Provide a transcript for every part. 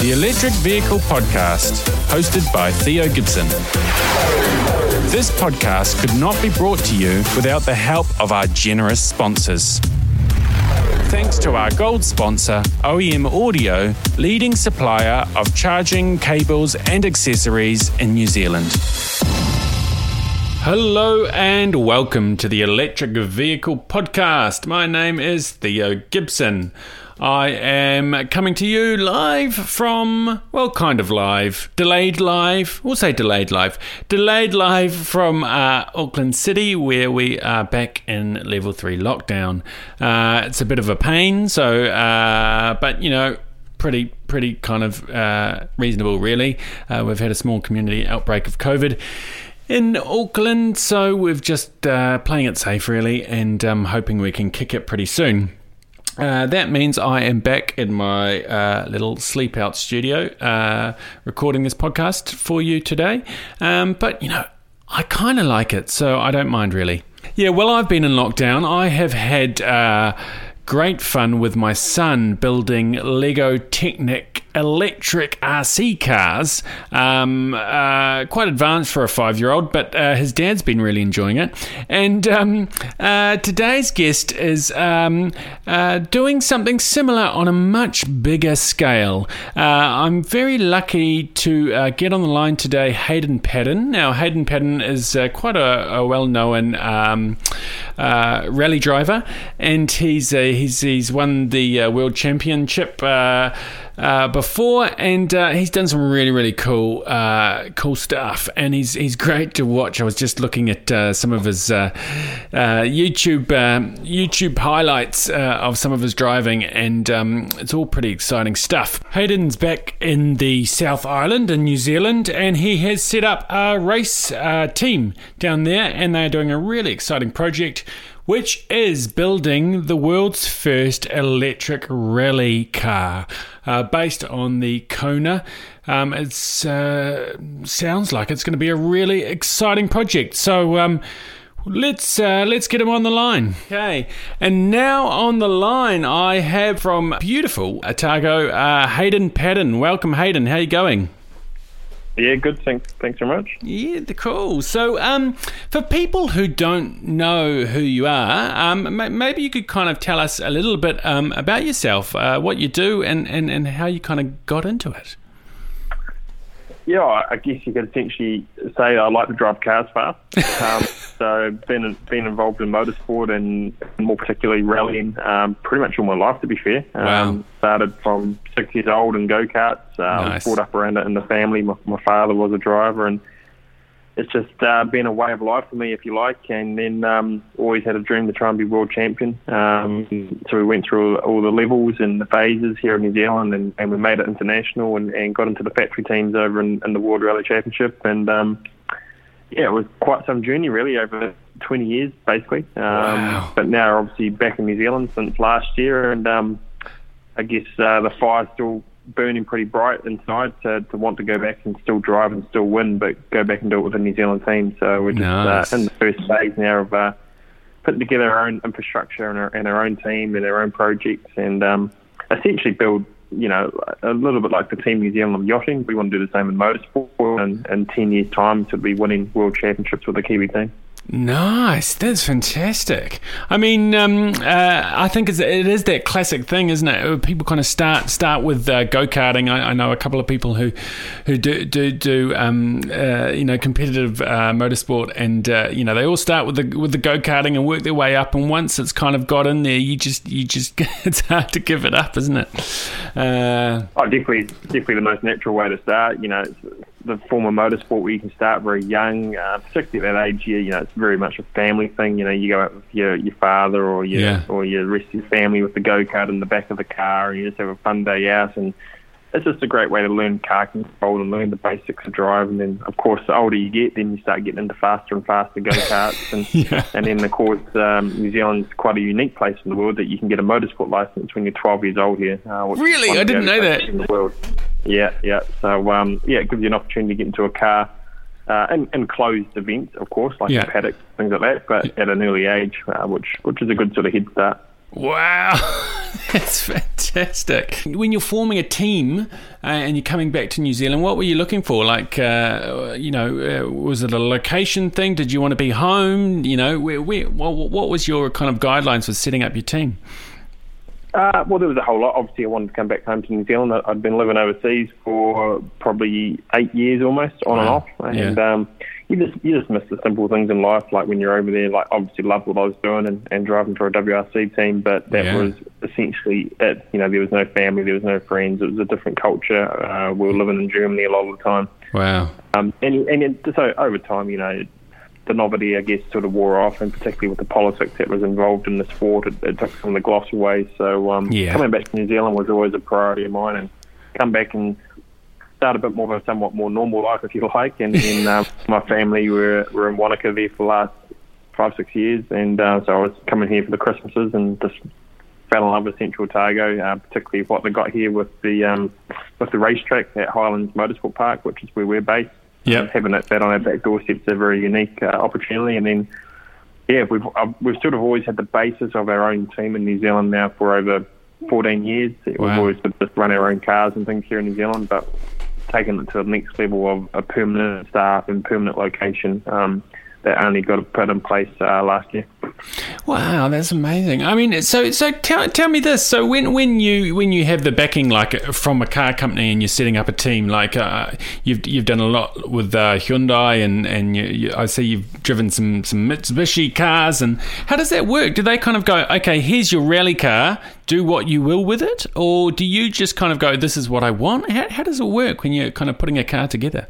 the Electric Vehicle Podcast, hosted by Theo Gibson. This podcast could not be brought to you without the help of our generous sponsors. Thanks to our gold sponsor, OEM Audio, leading supplier of charging cables and accessories in New Zealand. Hello and welcome to the Electric Vehicle Podcast. My name is Theo Gibson. I am coming to you live from, well, kind of live, delayed live. We'll say delayed live. Delayed live from uh, Auckland City, where we are back in level three lockdown. Uh, it's a bit of a pain, so, uh, but you know, pretty pretty kind of uh, reasonable, really. Uh, we've had a small community outbreak of COVID in Auckland, so we've just uh, playing it safe, really, and um, hoping we can kick it pretty soon. Uh, that means I am back in my uh, little sleep out studio uh, recording this podcast for you today. Um, but, you know, I kind of like it, so I don't mind really. Yeah, well, I've been in lockdown. I have had uh, great fun with my son building Lego Technic electric RC cars. Um, uh, quite advanced for a five year old, but uh, his dad's been really enjoying it. And um, uh, today's guest is um, uh, doing something similar on a much bigger scale. Uh, I'm very lucky to uh, get on the line today Hayden Paddon. Now, Hayden Paddon is quite a, a well known um, rally driver, and he's, he's, he's won the world championship uh, before, and uh, he's done some really really cool uh, cool stuff, and he's he's great to watch. I was just looking at uh, some of his uh, YouTube um, YouTube highlights of some of his driving, and um, it's all pretty exciting stuff. Hayden's back in the South Island in New Zealand, and he has set up a race team down there, and they are doing a really exciting project which is building the world's first electric rally car uh, based on the Kona. Um, it uh, sounds like it's going to be a really exciting project. So. Um, Let's uh, let's get him on the line. Okay, and now on the line I have from beautiful Otago, uh, Hayden Paddon. Welcome, Hayden. How are you going? Yeah, good. Thanks. Thanks very much. Yeah, cool. So, um, for people who don't know who you are, um, maybe you could kind of tell us a little bit um, about yourself, uh, what you do, and, and, and how you kind of got into it. Yeah, I guess you could essentially say I like to drive cars fast. Um, so been been involved in motorsport and more particularly rallying um, pretty much all my life. To be fair, um, wow. started from six years old in go karts. Um, nice. Brought up around it in the family. My, my father was a driver, and it's just uh, been a way of life for me, if you like. And then um, always had a dream to try and be world champion. Um, so we went through all the levels and the phases here in New Zealand, and, and we made it international and, and got into the factory teams over in, in the World Rally Championship. And um, yeah, it was quite some journey really over 20 years basically. Um, wow. But now obviously back in New Zealand since last year, and um, I guess uh, the fire's still burning pretty bright inside to, to want to go back and still drive and still win, but go back and do it with the New Zealand team. So we're just uh, nice. uh, in the first phase now of uh, putting together our own infrastructure and our, and our own team and our own projects, and um, essentially build you know, a little bit like the Team New Zealand of yachting. We want to do the same in motorsport, and in 10 years' time, to be winning world championships with the Kiwi team. Nice, that's fantastic. I mean, um, uh, I think it's, it is that classic thing, isn't it? People kind of start start with uh, go karting. I, I, know a couple of people who who do do, do um, uh, you know competitive uh, motorsport, and uh, you know they all start with the with the go karting and work their way up. And once it's kind of got in there, you just you just it's hard to give it up, isn't it? Uh, oh, definitely, definitely the most natural way to start. You know, the form of motorsport where you can start very young, uh, particularly at that age. You, you know, it's very much a family thing. You know, you go out with your your father or your yeah. or your rest of your family with the go kart in the back of the car, and you just have a fun day out. And it's just a great way to learn car control and learn the basics of drive. And then, of course, the older you get, then you start getting into faster and faster go karts. And yeah. and then, of course, um, New Zealand's quite a unique place in the world that you can get a motorsport license when you're 12 years old here. Uh, really, I didn't know that. In the world. Yeah, yeah. So um, yeah, it gives you an opportunity to get into a car. Uh, in, in closed events, of course, like yeah. paddocks, things like that, but at an early age, uh, which which is a good sort of head start. Wow, that's fantastic. When you're forming a team uh, and you're coming back to New Zealand, what were you looking for? Like, uh, you know, uh, was it a location thing? Did you want to be home? You know, where, where, what, what was your kind of guidelines for setting up your team? Uh, well, there was a whole lot. Obviously, I wanted to come back home to New Zealand. I'd been living overseas for probably eight years almost, on wow. and off. And yeah. um, you just you just miss the simple things in life, like when you're over there. Like obviously, loved what I was doing and, and driving for a WRC team, but that Yeah. was essentially it. You know, there was no family, there was no friends. It was a different culture. Uh, we were living in Germany a lot of the time. Wow. Um, and and it, so over time, you know, the novelty, I guess, sort of wore off, and particularly with the politics that was involved in the sport, it, it took some of the gloss away. So um, Yeah. coming back to New Zealand was always a priority of mine, and come back and start a bit more of a somewhat more normal life, if you like. And then uh, my family were were in Wanaka there for the last five six years, and uh, so I was coming here for the Christmases and just fell in love with Central Otago, uh, particularly what they got here with the um, with the racetrack at Highlands Motorsport Park, which is where we're based. Yep. Having that, that on our back doorstep is a very unique uh, opportunity. And then, yeah, we've uh, we've sort of always had the basis of our own team in New Zealand now for over 14 years. Wow. We've always just run our own cars and things here in New Zealand, but taken it to the next level of a permanent staff and permanent location. Um, that only got put in place uh, last year. Wow, that's amazing. I mean, so so tell, tell me this. So when when you when you have the backing like from a car company and you're setting up a team, like uh, you've you've done a lot with uh, Hyundai and and you, you, I see you've driven some some Mitsubishi cars. And how does that work? Do they kind of go, okay, here's your rally car, do what you will with it, or do you just kind of go, this is what I want? How, how does it work when you're kind of putting a car together?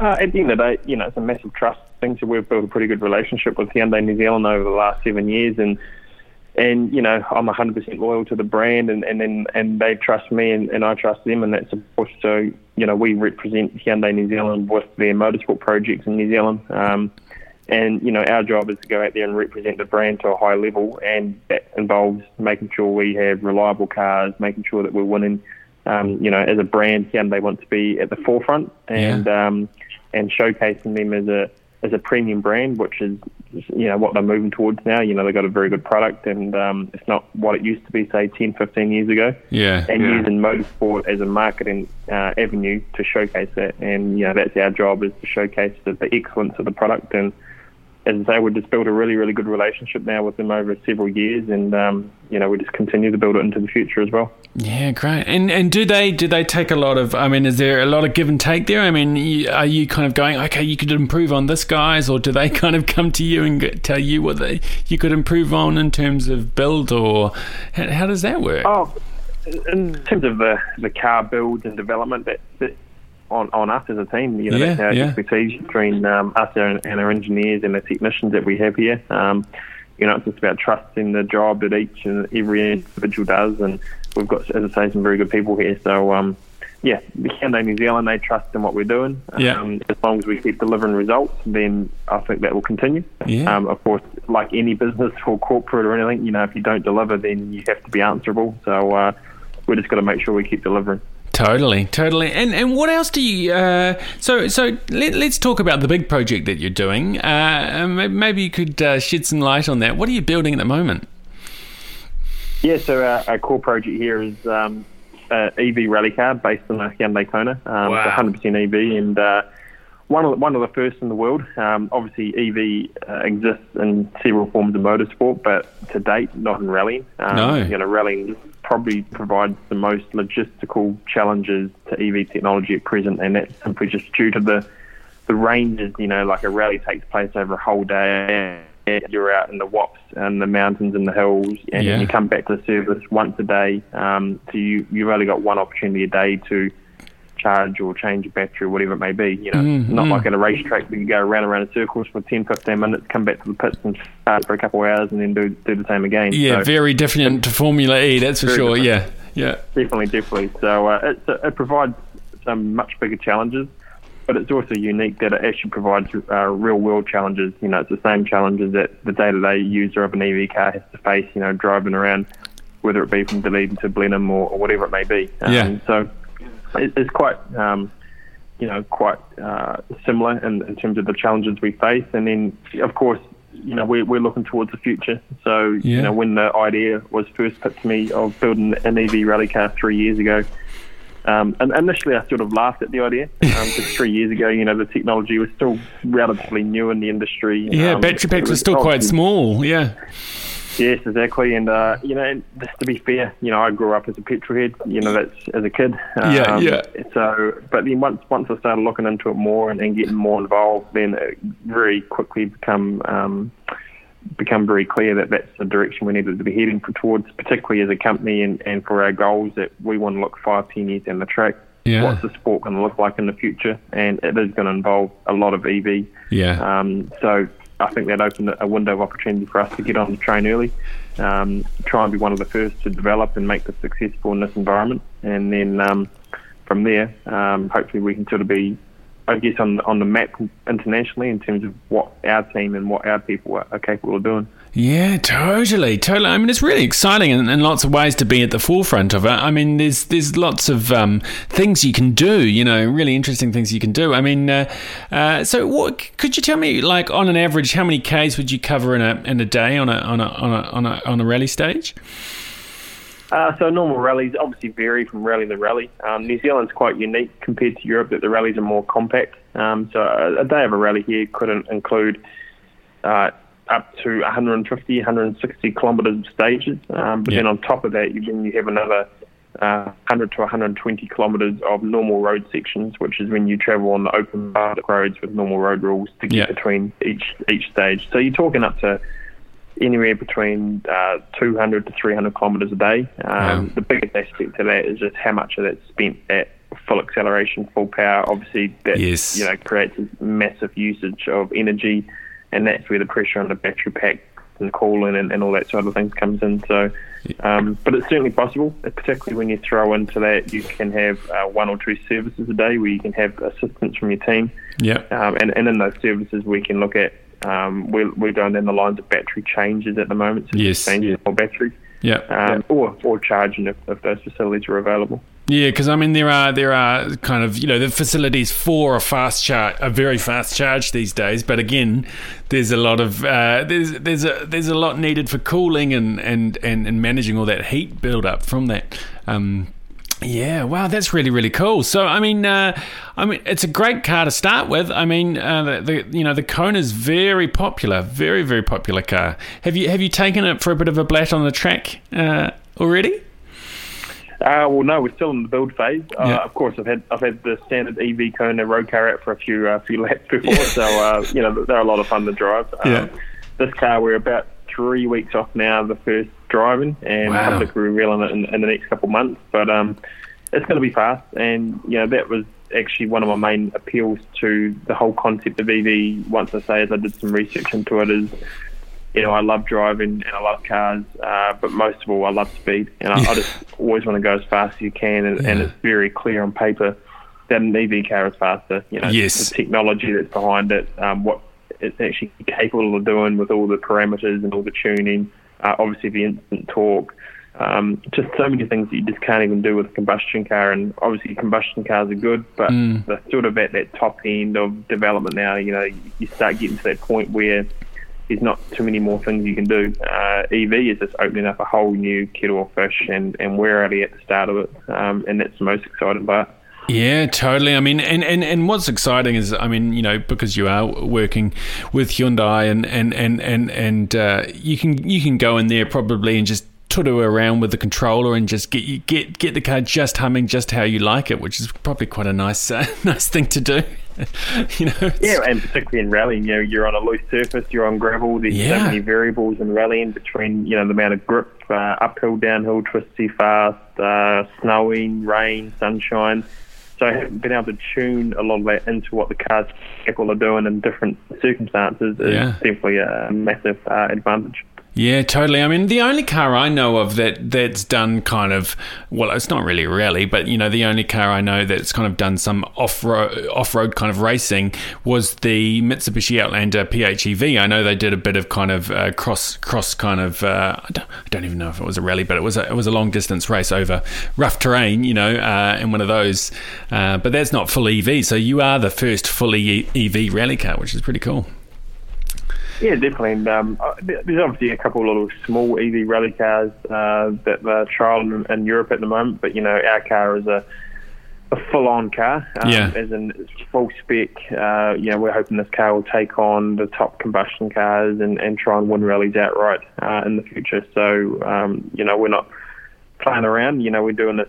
Uh, at the end of the day, you know, it's a massive trust thing. So we've built a pretty good relationship with Hyundai New Zealand over the last seven years, and and you know, I'm 100% loyal to the brand, and and then and they trust me, and, and I trust them, and that's of course. So you know, we represent Hyundai New Zealand with their motorsport projects in New Zealand. Um, and you know, our job is to go out there and represent the brand to a high level, and that involves making sure we have reliable cars, making sure that we're winning. Um, you know, as a brand, Hyundai want to be at the forefront, and um, and showcasing them as a as a premium brand, which is you know what they're moving towards now. You know, they've got a very good product, and um, it's not what it used to be, say 10, 15 years ago. Yeah, And yeah. using motorsport as a marketing uh, avenue to showcase that, and you know that's our job is to showcase the, the excellence of the product. And as I say, we've just built a really, really good relationship now with them over several years, and um, you know we just continue to build it into the future as well. Yeah, great. And and do they do they take a lot of? I mean, is there a lot of give and take there? I mean, are you kind of going, okay, you could improve on this, guys, or do they kind of come to you and tell you what they you could improve on in terms of build, or how, how does that work? Oh, in terms of the, the car build and development, that, that on on us as a team, you know, Yeah, that's our yeah. expertise between um, us and, and our engineers and the technicians that we have here. Um, you know, it's just about trusting the job that each and every individual does, and we've got, as I say, some very good people here. So, um, yeah, the Hyundai New Zealand, they trust in what we're doing. Yeah. Um, as long as we keep delivering results, then I think that will continue. Yeah. Um, of course, like any business or corporate or anything, you know, if you don't deliver, then you have to be answerable. So uh, we just got to make sure we keep delivering. Totally, totally. And and what else do you? Uh, so so let, let's talk about the big project that you're doing. Uh, maybe you could uh, shed some light on that. What are you building at the moment? Yeah, so our, our core project here is um, uh, EV rally car based on a Hyundai Kona. Um, Wow. It's 100% EV and uh, one of the, one of the first in the world. Um, obviously, EV uh, exists in several forms of motorsport, but to date, not in rallying. Um, No. You know, rallying probably provides the most logistical challenges to EV technology at present, and that's simply just due to the the ranges. You know, like a rally takes place over a whole day. You're out in the wops and the mountains and the hills, and Yeah. you come back to the service once a day. Um, so you you've only got one opportunity a day to charge or change a battery or whatever it may be. You know, Mm, not like at a racetrack where you go around and around in circles for 10, 15 minutes, come back to the pits and start for a couple of hours, and then do do the same again. Yeah, So- very different to Formula E, that's for sure. different. Yeah, yeah. Definitely, definitely. So uh, it, it provides some much bigger challenges, but it's also unique that it actually provides uh, real world challenges. You know, it's the same challenges that the day to day user of an EV car has to face. You know, driving around, whether it be from Dunedin to Blenheim or, or whatever it may be. Um, Yeah. So it, it's quite. Um, you know, quite uh, similar in, in terms of the challenges we face, and then of course you know, we're, we're looking towards the future. So, Yeah. you know, when the idea was first put to me of building an EV rally car three years ago, um, and initially I sort of laughed at the idea because three years ago, you know, the technology was still relatively new in the industry. Yeah, Um, battery packs was still quite small. Yeah. Yes, exactly. And uh, you know, and just to be fair, you know, I grew up as a petrol head. You know, that's as a kid. Yeah, yeah. So, but then once once I started looking into it more and, and getting more involved, then it very quickly become um, become very clear that that's the direction we needed to be heading for towards, particularly as a company and, and for our goals that we want to look five, ten years down the track. Yeah. What's the sport going to look like in the future? And it is going to involve a lot of EV. Yeah. Um, so I think that opened a window of opportunity for us to get on the train early, um, try and be one of the first to develop and make this successful in this environment, and then um, from there, um, hopefully we can sort of be, I guess, on on the map internationally in terms of what our team and what our people are, are capable of doing. Yeah, totally, totally. I mean, it's really exciting in, in lots of ways to be at the forefront of it. I mean, there's there's lots of um, things you can do. You know, really interesting things you can do. I mean, uh, uh, so what could you tell me? Like on an average, how many k's would you cover in a in a day on a on a on a on a, on a rally stage? Uh, so normal rallies obviously vary from rally to rally. Um, New Zealand's quite unique compared to Europe that the rallies are more compact. Um, so a, a day of a rally here couldn't include uh, up to 150, 160 kilometres of stages. Um, but Yeah. then on top of that, you, then you have another uh, 100 to 120 kilometres of normal road sections, which is when you travel on the open roads with normal road rules to get Yeah. between each each stage. So you're talking up to anywhere between uh, 200 to 300 kilometres a day. Um, Wow. The biggest aspect to that is just how much of that's spent at full acceleration, full power. Obviously, that Yes. you know creates a massive usage of energy, and that's where the pressure on the battery pack and cooling and, and all that sort of things comes in. So, um, but it's certainly possible, particularly when you throw into that you can have uh, one or two services a day where you can have assistance from your team. Yeah. Um, and, and in those services, we can look at um, we're, we're going down the lines of battery changes at the moment, so Yes. changing more battery, Yeah. um, or or charging if, if those facilities are available. Yeah, because I mean there are there are kind of you know the facilities for a fast charge, a very fast charge these days. But again, there's a lot of uh, there's there's a there's a lot needed for cooling and and and, and managing all that heat build up from that. Um, yeah, wow, that's really really cool. So I mean, uh, I mean, it's a great car to start with. I mean, uh, the, the you know the Kona's very popular, very very popular car. Have you have you taken it for a bit of a blat on the track uh, already? Uh, well, no, we're still in the build phase. Uh, Yeah. Of course, I've had I've had the standard EV Kona road car out for a few uh, few laps before, so uh, you know they're a lot of fun to drive. Um, Yeah. This car, we're about three weeks off now, the first driving, and Wow. hopefully we're revealing it in, in the next couple of months. But um, it's going to be fast, and you know that was actually one of my main appeals to the whole concept of EV. Once I say, as I did some research into it, is you know, I love driving and I love cars, uh, but most of all, I love speed. And I, I just always want to go as fast as you can, and, and it's very clear on paper that an EV car is faster. You know, Yes. the technology that's behind it, um, what it's actually capable of doing with all the parameters and all the tuning, uh, obviously the instant torque. Um, just so many things that you just can't even do with a combustion car, and obviously combustion cars are good, but Mm. they're sort of at that top end of development now. You know, you start getting to that point where there's not too many more things you can do. Uh, EV is just opening up a whole new kettle of fish, and, and we're already at the start of it, um, and that's the most exciting part. Yeah, totally. I mean, and, and, and what's exciting is, I mean, you know, because you are working with Hyundai, and and and and and uh, you can you can go in there probably and just tutor around with the controller and just get get get the car just humming just how you like it, which is probably quite a nice uh, nice thing to do. you know, Yeah, and particularly in rallying, you know, you're on a loose surface, you're on gravel. There's Yeah. so many variables in rallying between, you know, the amount of grip, uh, uphill, downhill, twisty, fast, uh, snowing, rain, sunshine. So being able to tune a lot of that into what the cars capable of doing in different circumstances is Yeah. definitely a massive uh, advantage. Yeah, totally. I mean, the only car I know of that that's done kind of well, it's not really rally, but you know, the only car I know that's kind of done some off road off road kind of racing was the Mitsubishi Outlander PHEV. I know they did a bit of kind of uh, cross cross kind of uh, I, don't, I don't even know if it was a rally, but it was a, it was a long distance race over rough terrain, you know, uh, in one of those. Uh, but that's not full EV, so you are the first fully EV rally car, which is pretty cool. Yeah, definitely. And, um, uh, there's obviously a couple of little small EV rally cars uh, that are trialling in, in Europe at the moment, but you know our car is a a full-on car, um, Yeah. as in it's full spec. Uh, you know, we're hoping this car will take on the top combustion cars and, and try and win rallies outright uh, in the future. So, um, you know, we're not playing around. You know, we're doing this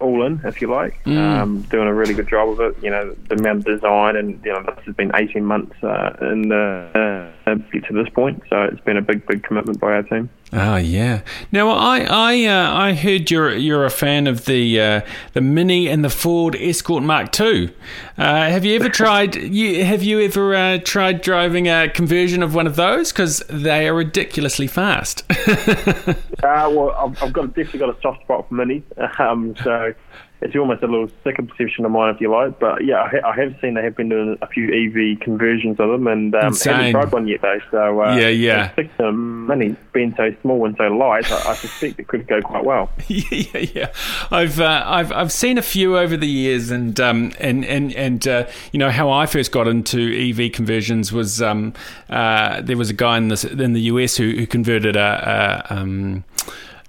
all in, if you like. Um, doing a really good job of it. You know, the amount of design and you know this has been 18 months uh, in the uh, get to this point. So it's been a big, big commitment by our team. Oh yeah. Now I I uh, I heard you're you're a fan of the uh, the Mini and the Ford Escort Mark II. Uh, have you ever tried? You, have you ever uh, tried driving a conversion of one of those? Because they are ridiculously fast. Uh, well, I've, I've got definitely got a soft spot for minis, um, so it's almost a little second perception of mine, if you like. But yeah, I, ha- I have seen they have been doing a few EV conversions of them, and um, haven't tried one yet though. So uh, Yeah, yeah. I think the mini being so small and so light, I, I suspect it could go quite well. yeah, yeah. I've uh, I've I've seen a few over the years, and um and and and uh, you know how I first got into EV conversions was um uh there was a guy in this in the US who, who converted a, a um.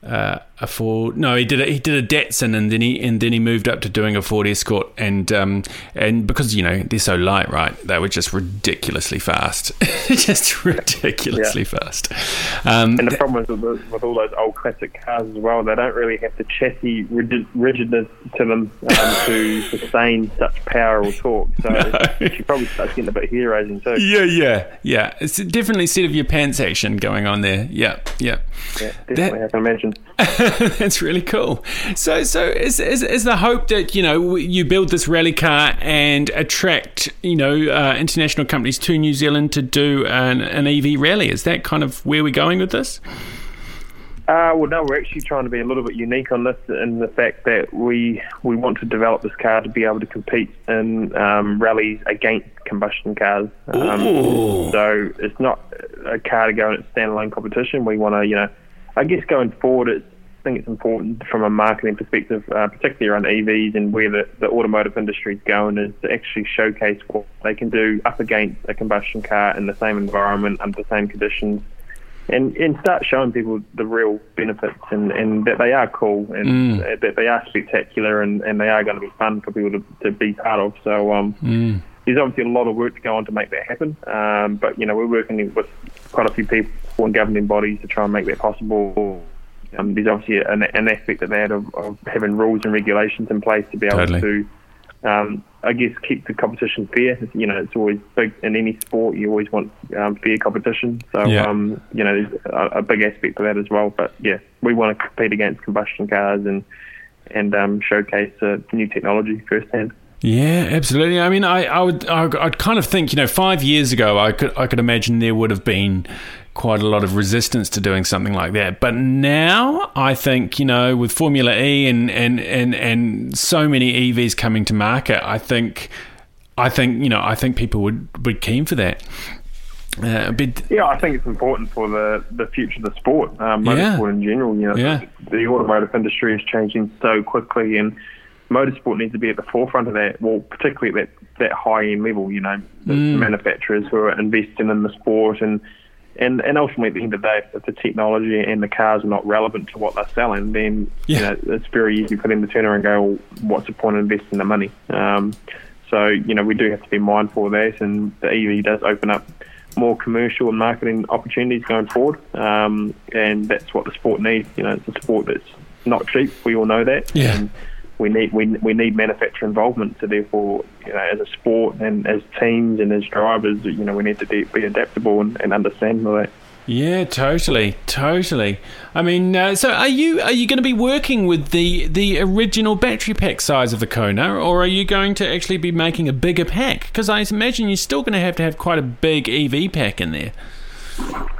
Uh, a Ford. No, he did a, he did a Datsun, and then he and then he moved up to doing a Ford Escort, and um, and because you know they're so light, right? They were just ridiculously fast, just ridiculously fast. Um, And the problem is with, the, with all those old classic cars as well, they don't really have the chassis rigid, rigidness to them um, to sustain such power or torque. So you probably start getting a bit hair raising too. Yeah, yeah, yeah. It's definitely seat of your pants action going on there. Yeah, yeah. Yeah, definitely, I can imagine. That's really cool. So, so is, is is the hope that you know you build this rally car and attract you know uh, international companies to New Zealand to do an, an EV rally? Is that kind of where we're going with this? Uh, well, no, we're actually trying to be a little bit unique on this in the fact that we we want to develop this car to be able to compete in um, rallies against combustion cars. Um, so it's not a car to go in a standalone competition. We want to, you know, I guess going forward, it's, I think it's important from a marketing perspective, uh, particularly around EVs and where the, the automotive industry is going, is to actually showcase what they can do up against a combustion car in the same environment, under the same conditions and and start showing people the real benefits and, and that they are cool and that they are spectacular and, and they are going to be fun for people to, to be part of. So um, there's obviously a lot of work to go on to make that happen. Um, but you know we're working with quite a few people and governing bodies to try and make that possible. Um, there's obviously an, an aspect of that of, of having rules and regulations in place to be able Totally. to um, I guess keep the competition fair. You know, it's always big in any sport. You always want um, fair competition. So, Yeah. um, you know, there's a, a big aspect of that as well. But yeah, we want to compete against combustion cars and and um, showcase uh, new technology firsthand. Yeah, absolutely. I mean, I, I would, I, I'd kind of think, you know, five years ago, I could, I could imagine there would have been quite a lot of resistance to doing something like that. But now, I think, you know, with Formula E and and and and so many EVs coming to market, I think, I think, you know, I think people would be keen for that. Uh, Yeah, I think it's important for the, the future of the sport, um, Yeah. motorsport in general. You know, Yeah. the automotive industry is changing so quickly, and motorsport needs to be at the forefront of that. Well, particularly at that, that high end level. You know, the Mm. manufacturers who are investing in the sport, and and and ultimately at the end of the day, if the technology and the cars are not relevant to what they're selling, then Yeah. you know it's very easy for them to turn around and go, well, "What's the point of investing the money?" Um, so you know we do have to be mindful of that, and the EV does open up more commercial and marketing opportunities going forward, um, and that's what the sport needs. You know, it's a sport that's not cheap. We all know that. Yeah. And we need we, we need manufacturer involvement. So therefore, you know, as a sport and as teams and as drivers, you know, we need to be, be adaptable and, and understand that. Yeah, totally, totally. I mean, uh, so are you are you going to be working with the the original battery pack size of the Kona, or are you going to actually be making a bigger pack? Because I imagine you're still going to have to have quite a big EV pack in there.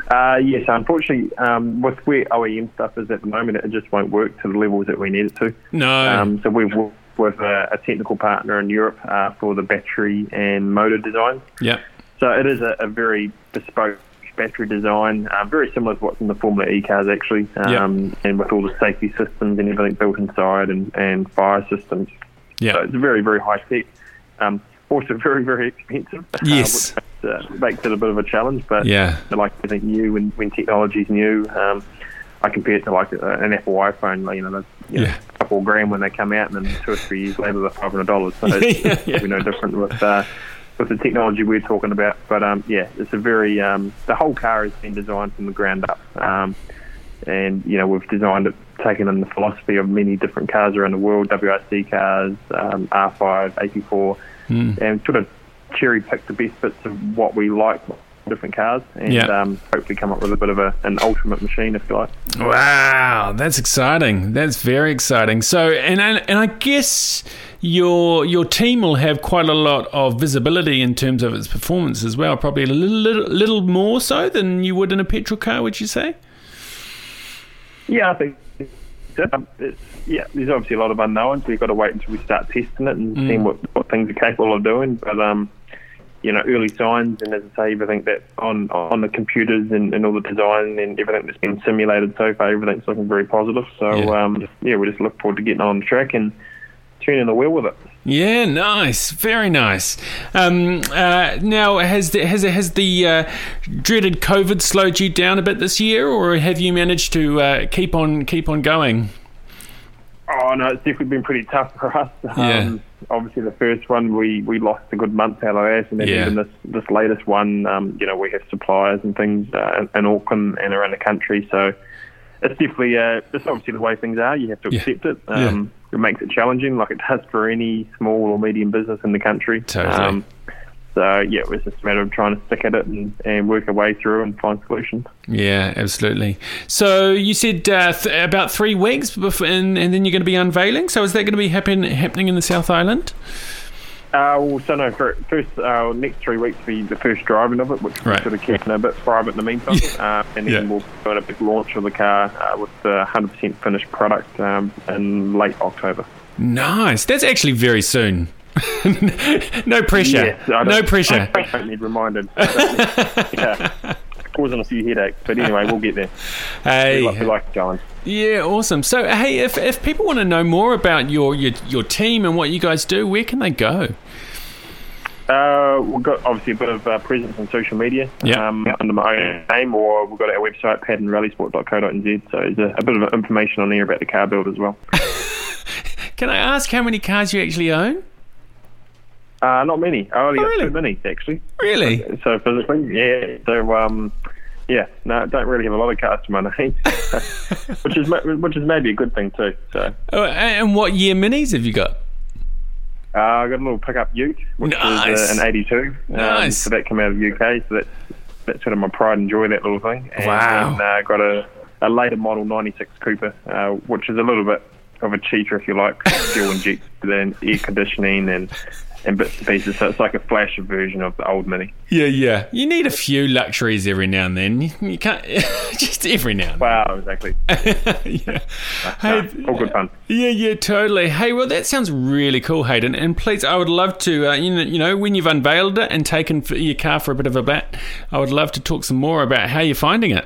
Uh, yes, unfortunately, um, with where OEM stuff is at the moment, it just won't work to the levels that we need it to. No. Um, so we've worked with a, a technical partner in Europe uh, for the battery and motor design. Yep. So it is a, a very bespoke battery design, uh, very similar to what's in the Formula E cars actually, um, and with all the safety systems and everything built inside and, and fire systems. So Yeah. it's very, very high tech. Um, also very very expensive. Yes, uh, which uh, makes it a bit of a challenge. But yeah, like I think new when when technology's new. Um, I compare it to like an Apple iPhone, you know, you know yeah. a couple of grand when they come out, and then two or three years later they're five hundred dollars. So it's, Yeah, it's yeah. no different with uh, with the technology we're talking about. But um, yeah, it's a very um, the whole car has been designed from the ground up, um, and you know we've designed it taken in the philosophy of many different cars around the world, WRC cars, um, R5, AP4, Mm. and sort of cherry pick the best bits of what we like different cars and Yeah. um, hopefully come up with a bit of a, an ultimate machine if you like. Wow, that's exciting. That's very exciting. So, and and, and I guess your your team will have quite a lot of visibility in terms of its performance as well. Probably a little little, little more so than you would in a petrol car. Would you say? Yeah, I think um, yeah. There's obviously a lot of unknowns. We've got to wait until we start testing it and seeing what, what things are capable of doing. But um, you know, early signs, and as I say, everything that on on the computers and, and all the design and everything that's been simulated so far, everything's looking very positive. So Yeah. um, yeah, we just look forward to getting on the track and turning the wheel with it. Yeah, nice, very nice. Um, uh, now, has the, has has the uh, dreaded COVID slowed you down a bit this year, or have you managed to uh, keep on keep on going? Oh no, it's definitely been pretty tough for us. Yeah. Um, obviously, the first one we, we lost a good month out of that, and then Yeah. even this this latest one, um, you know, we have suppliers and things uh, in, in Auckland and around the country, so it's definitely uh, it's obviously the way things are. You have to Yeah. accept it. Um, It makes it challenging, like it does for any small or medium business in the country. Totally. so yeah, it was just a matter of trying to stick at it and, and work our way through and find solutions. Yeah, absolutely. So you said uh, th- about three weeks, before, and, and then you're going to be unveiling. So is that going to be happen- happening in the South Island? Uh, well, so no, for first, uh, next three weeks will be the first driving of it, which Right. we're sort of keeping a bit private in the meantime. Uh, and then Yeah. we'll do a big launch of the car uh, with the 100% finished product um, in late October. Nice. That's actually very soon. no pressure. Yes, no pressure. I don't need reminded. I don't need- yeah, causing a few headaches, but anyway, we'll get there. We like, we Hey, like going. yeah, awesome. So, hey, if, if people want to know more about your, your your team and what you guys do, where can they go? Uh, we've got obviously a bit of uh, presence on social media Yeah. um, under my own name, or we've got our website, paddonrallysport.co.nz. So there's a, a bit of information on there about the car build as well. Can I ask how many cars you actually own? Uh, not many. I only Oh, got really? two minis actually. Really? So physically, yeah. So um, yeah, no, I don't really have a lot of cars to my name, which is which is maybe a good thing too. So Oh, and what year minis have you got? uh, I got a little pickup Ute, which Nice. is uh, an '82. Um, Nice. So that came out of the UK. So that's that's sort of my pride and joy that little thing. And Wow. then uh, got a a later model '96 Cooper, uh, which is a little bit of a cheater if you like, fuel injected and air conditioning and and bits and pieces. So it's like a flasher version of the old Mini. Yeah, yeah. You need a few luxuries every now and then. You, you can't just every now and Wow, exactly. yeah. Hey, all good fun. Yeah, yeah, totally. Hey, well, that sounds really cool, Hayden. And please, I would love to, uh, you know, you know, when you've unveiled it and taken your car for a bit of a bat, I would love to talk some more about how you're finding it.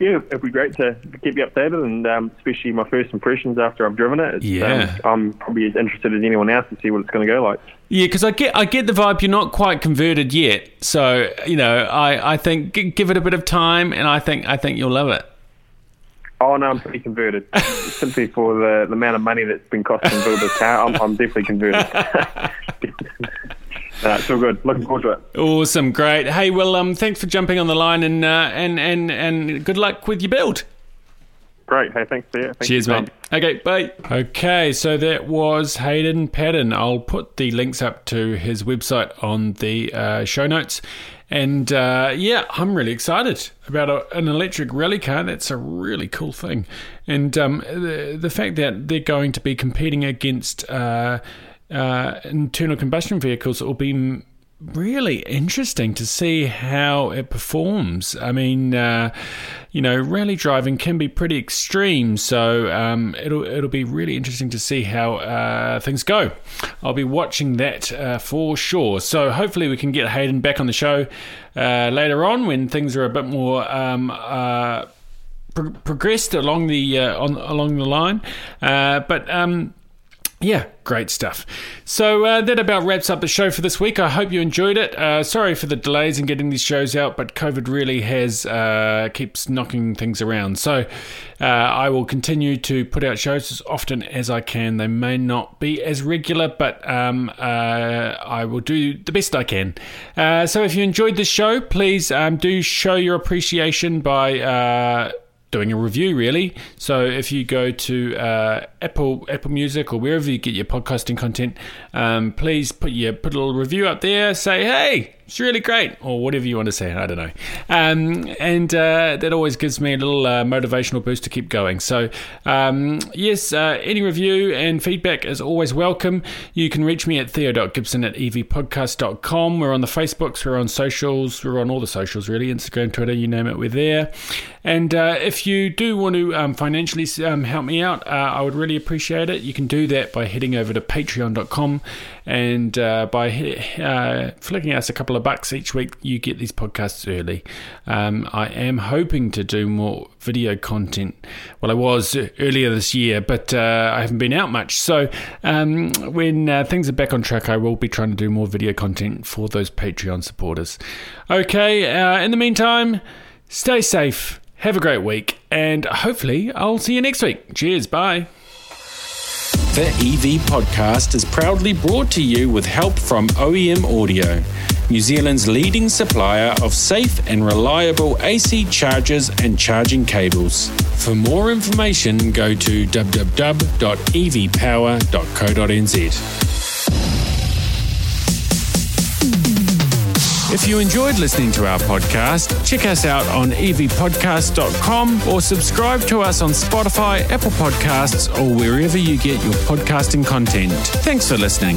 Yeah, it'd be great to keep you updated, and um, especially my first impressions after I've driven it. It's, Yeah. um, I'm probably as interested as anyone else to see what it's going to go like. Yeah, because I get, I get the vibe you're not quite converted yet. So, you know, I, I think g- give it a bit of time, and I think, I think you'll love it. Oh no, I'm pretty converted. Simply for the, the amount of money that's been costing to build this car, I'm, I'm definitely converted. no, it's all good. Looking forward to it. Awesome, great. Hey, well, um, thanks for jumping on the line, and uh, and and and good luck with your build. Great. Hey, thanks, Peter. Thanks Cheers, for mate. Okay, bye. Okay, so that was Hayden Paddon. I'll put the links up to his website on the uh, show notes. And uh, yeah, I'm really excited about a, an electric rally car. That's a really cool thing. And um, the, the fact that they're going to be competing against uh, uh, internal combustion vehicles it will be really interesting to see how it performs. I mean, uh, you know, rally driving can be pretty extreme, so um, it'll it'll be really interesting to see how uh, things go. I'll be watching that uh, for sure. So hopefully we can get Hayden back on the show uh, later on when things are a bit more. Um, uh, pro- progressed along the uh, on along the line, but um, yeah, great stuff. So uh, that about wraps up the show for this week. I hope you enjoyed it. Uh, sorry for the delays in getting these shows out, but COVID really has uh, keeps knocking things around. So uh, I will continue to put out shows as often as I can. They may not be as regular, but um, uh, I will do the best I can. Uh, so if you enjoyed this show, please um, do show your appreciation by doing a review really. So if you go to uh, apple apple music or wherever you get your podcasting content um, please put your put a little review up there say hey it's really great, or whatever you want to say. I don't know. Um, and uh, that always gives me a little uh, motivational boost to keep going. So, um, yes, uh, any review and feedback is always welcome. You can reach me at theo.gibson at evpodcast.com. We're on the Facebooks, we're on socials, we're on all the socials really Instagram, Twitter, you name it, we're there. And uh, if you do want to um, financially um, help me out, uh, I would really appreciate it. You can do that by heading over to patreon.com and uh, by flicking us a couple of of bucks each week, you get these podcasts early. Um, I am hoping to do more video content. Well, I was earlier this year, but uh, I haven't been out much. So um, when uh, things are back on track, I will be trying to do more video content for those Patreon supporters. Okay, uh, in the meantime, stay safe. Have a great week, and hopefully, I'll see you next week. Cheers, bye. The EV podcast is proudly brought to you with help from OEM Audio. New Zealand's leading supplier of safe and reliable AC chargers and charging cables. For more information, go to www.evpower.co.nz. If you enjoyed listening to our podcast, check us out on evpodcast.com or subscribe to us on Spotify, Apple Podcasts, or wherever you get your podcasting content. Thanks for listening.